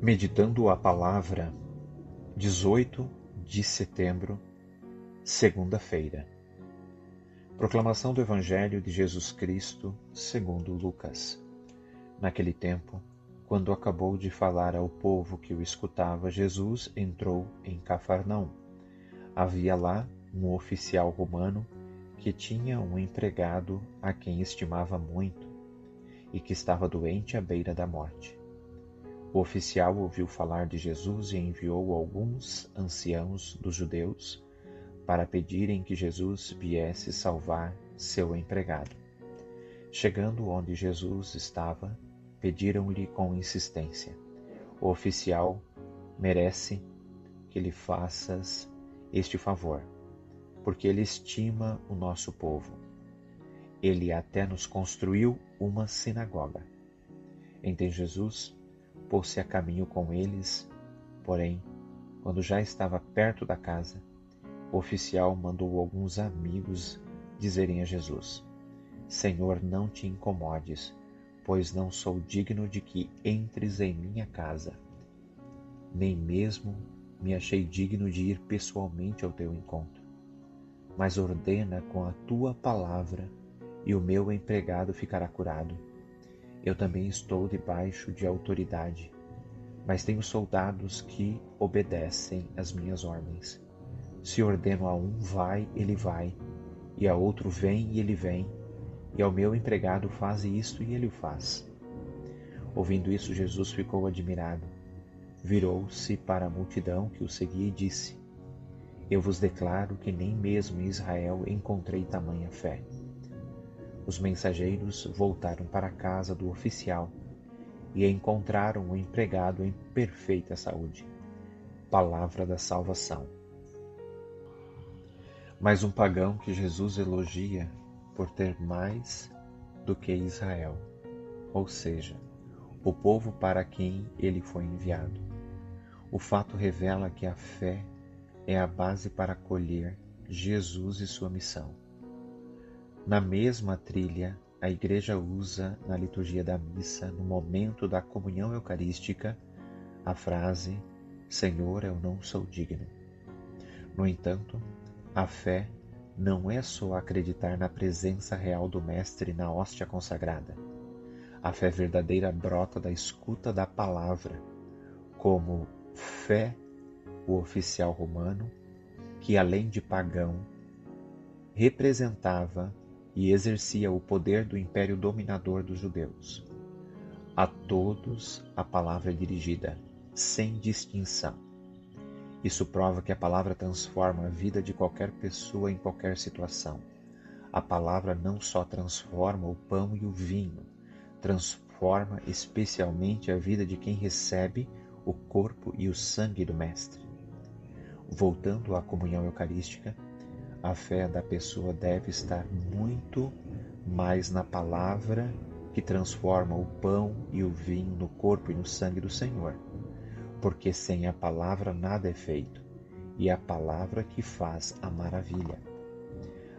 Meditando a palavra, 18 de setembro, segunda-feira. Proclamação do Evangelho de Jesus Cristo segundo Lucas. Naquele tempo, quando acabou de falar ao povo que o escutava, Jesus entrou em Cafarnaum. Havia lá um oficial romano que tinha um empregado a quem estimava muito e que estava doente à beira da morte. O oficial ouviu falar de Jesus e enviou alguns anciãos dos judeus para pedirem que Jesus viesse salvar seu empregado. Chegando onde Jesus estava, pediram-lhe com insistência: O oficial merece que lhe faças este favor, porque ele estima o nosso povo. Ele até nos construiu uma sinagoga. Então Jesus pôs-se a caminho com eles, porém, quando já estava perto da casa, o oficial mandou alguns amigos dizerem a Jesus: Senhor, não te incomodes, pois não sou digno de que entres em minha casa. Nem mesmo me achei digno de ir pessoalmente ao teu encontro. Mas ordena com a tua palavra, e o meu empregado ficará curado. Eu também estou debaixo de autoridade, mas tenho soldados que obedecem às minhas ordens. Se ordeno a um, vai, ele vai, e a outro, vem, e ele vem, e ao meu empregado, faze isto, e ele o faz. Ouvindo isso, Jesus ficou admirado. Virou-se para a multidão que o seguia e disse: Eu vos declaro que nem mesmo em Israel encontrei tamanha fé. Os mensageiros voltaram para a casa do oficial e encontraram o empregado em perfeita saúde. Palavra da salvação mas um pagão que Jesus elogia por ter mais do que Israel, ou seja, o povo para quem ele foi enviado. O fato revela que a fé é a base para acolher Jesus e sua missão. Na mesma trilha, a Igreja usa na liturgia da missa, no momento da comunhão eucarística, a frase: Senhor, eu não sou digno. No entanto, a fé não é só acreditar na presença real do Mestre na hóstia consagrada. A fé verdadeira brota da escuta da palavra, como fé o oficial romano, que além de pagão, representava e exercia o poder do império dominador dos judeus. A todos a palavra é dirigida, sem distinção. Isso prova que a palavra transforma a vida de qualquer pessoa em qualquer situação. A palavra não só transforma o pão e o vinho, transforma especialmente a vida de quem recebe o corpo e o sangue do Mestre. Voltando à comunhão eucarística, a fé da pessoa deve estar muito mais na palavra que transforma o pão e o vinho no corpo e no sangue do Senhor porque sem a palavra nada é feito, e é a palavra que faz a maravilha.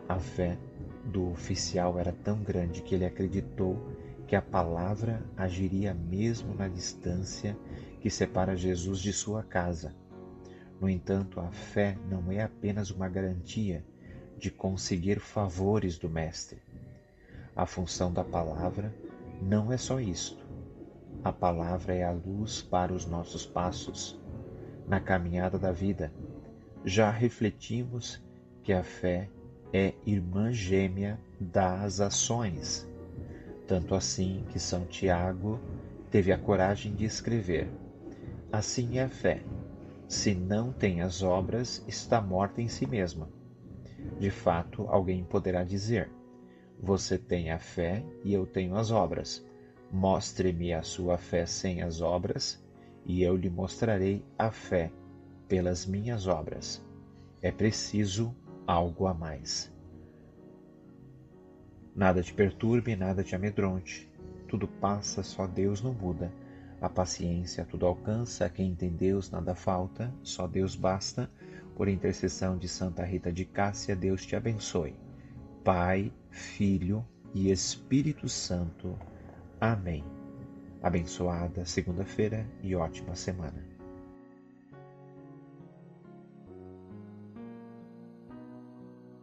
A fé do oficial era tão grande que ele acreditou que a palavra agiria mesmo na distância que separa Jesus de sua casa. No entanto, a fé não é apenas uma garantia de conseguir favores do Mestre. A função da palavra não é só isto. A palavra é a luz para os nossos passos na caminhada da vida. Já refletimos que a fé é irmã gêmea das ações. Tanto assim que São Tiago teve a coragem de escrever: Assim é a fé. Se não tem as obras, está morta em si mesma. De fato, alguém poderá dizer: Você tem a fé e eu tenho as obras. Mostre-me a sua fé sem as obras, e eu lhe mostrarei a fé pelas minhas obras. É preciso algo a mais. Nada te perturbe, nada te amedronte. Tudo passa, só Deus não muda. A paciência tudo alcança, quem tem Deus nada falta, só Deus basta. Por intercessão de Santa Rita de Cássia, Deus te abençoe. Pai, Filho e Espírito Santo. Amém. Abençoada segunda-feira e ótima semana.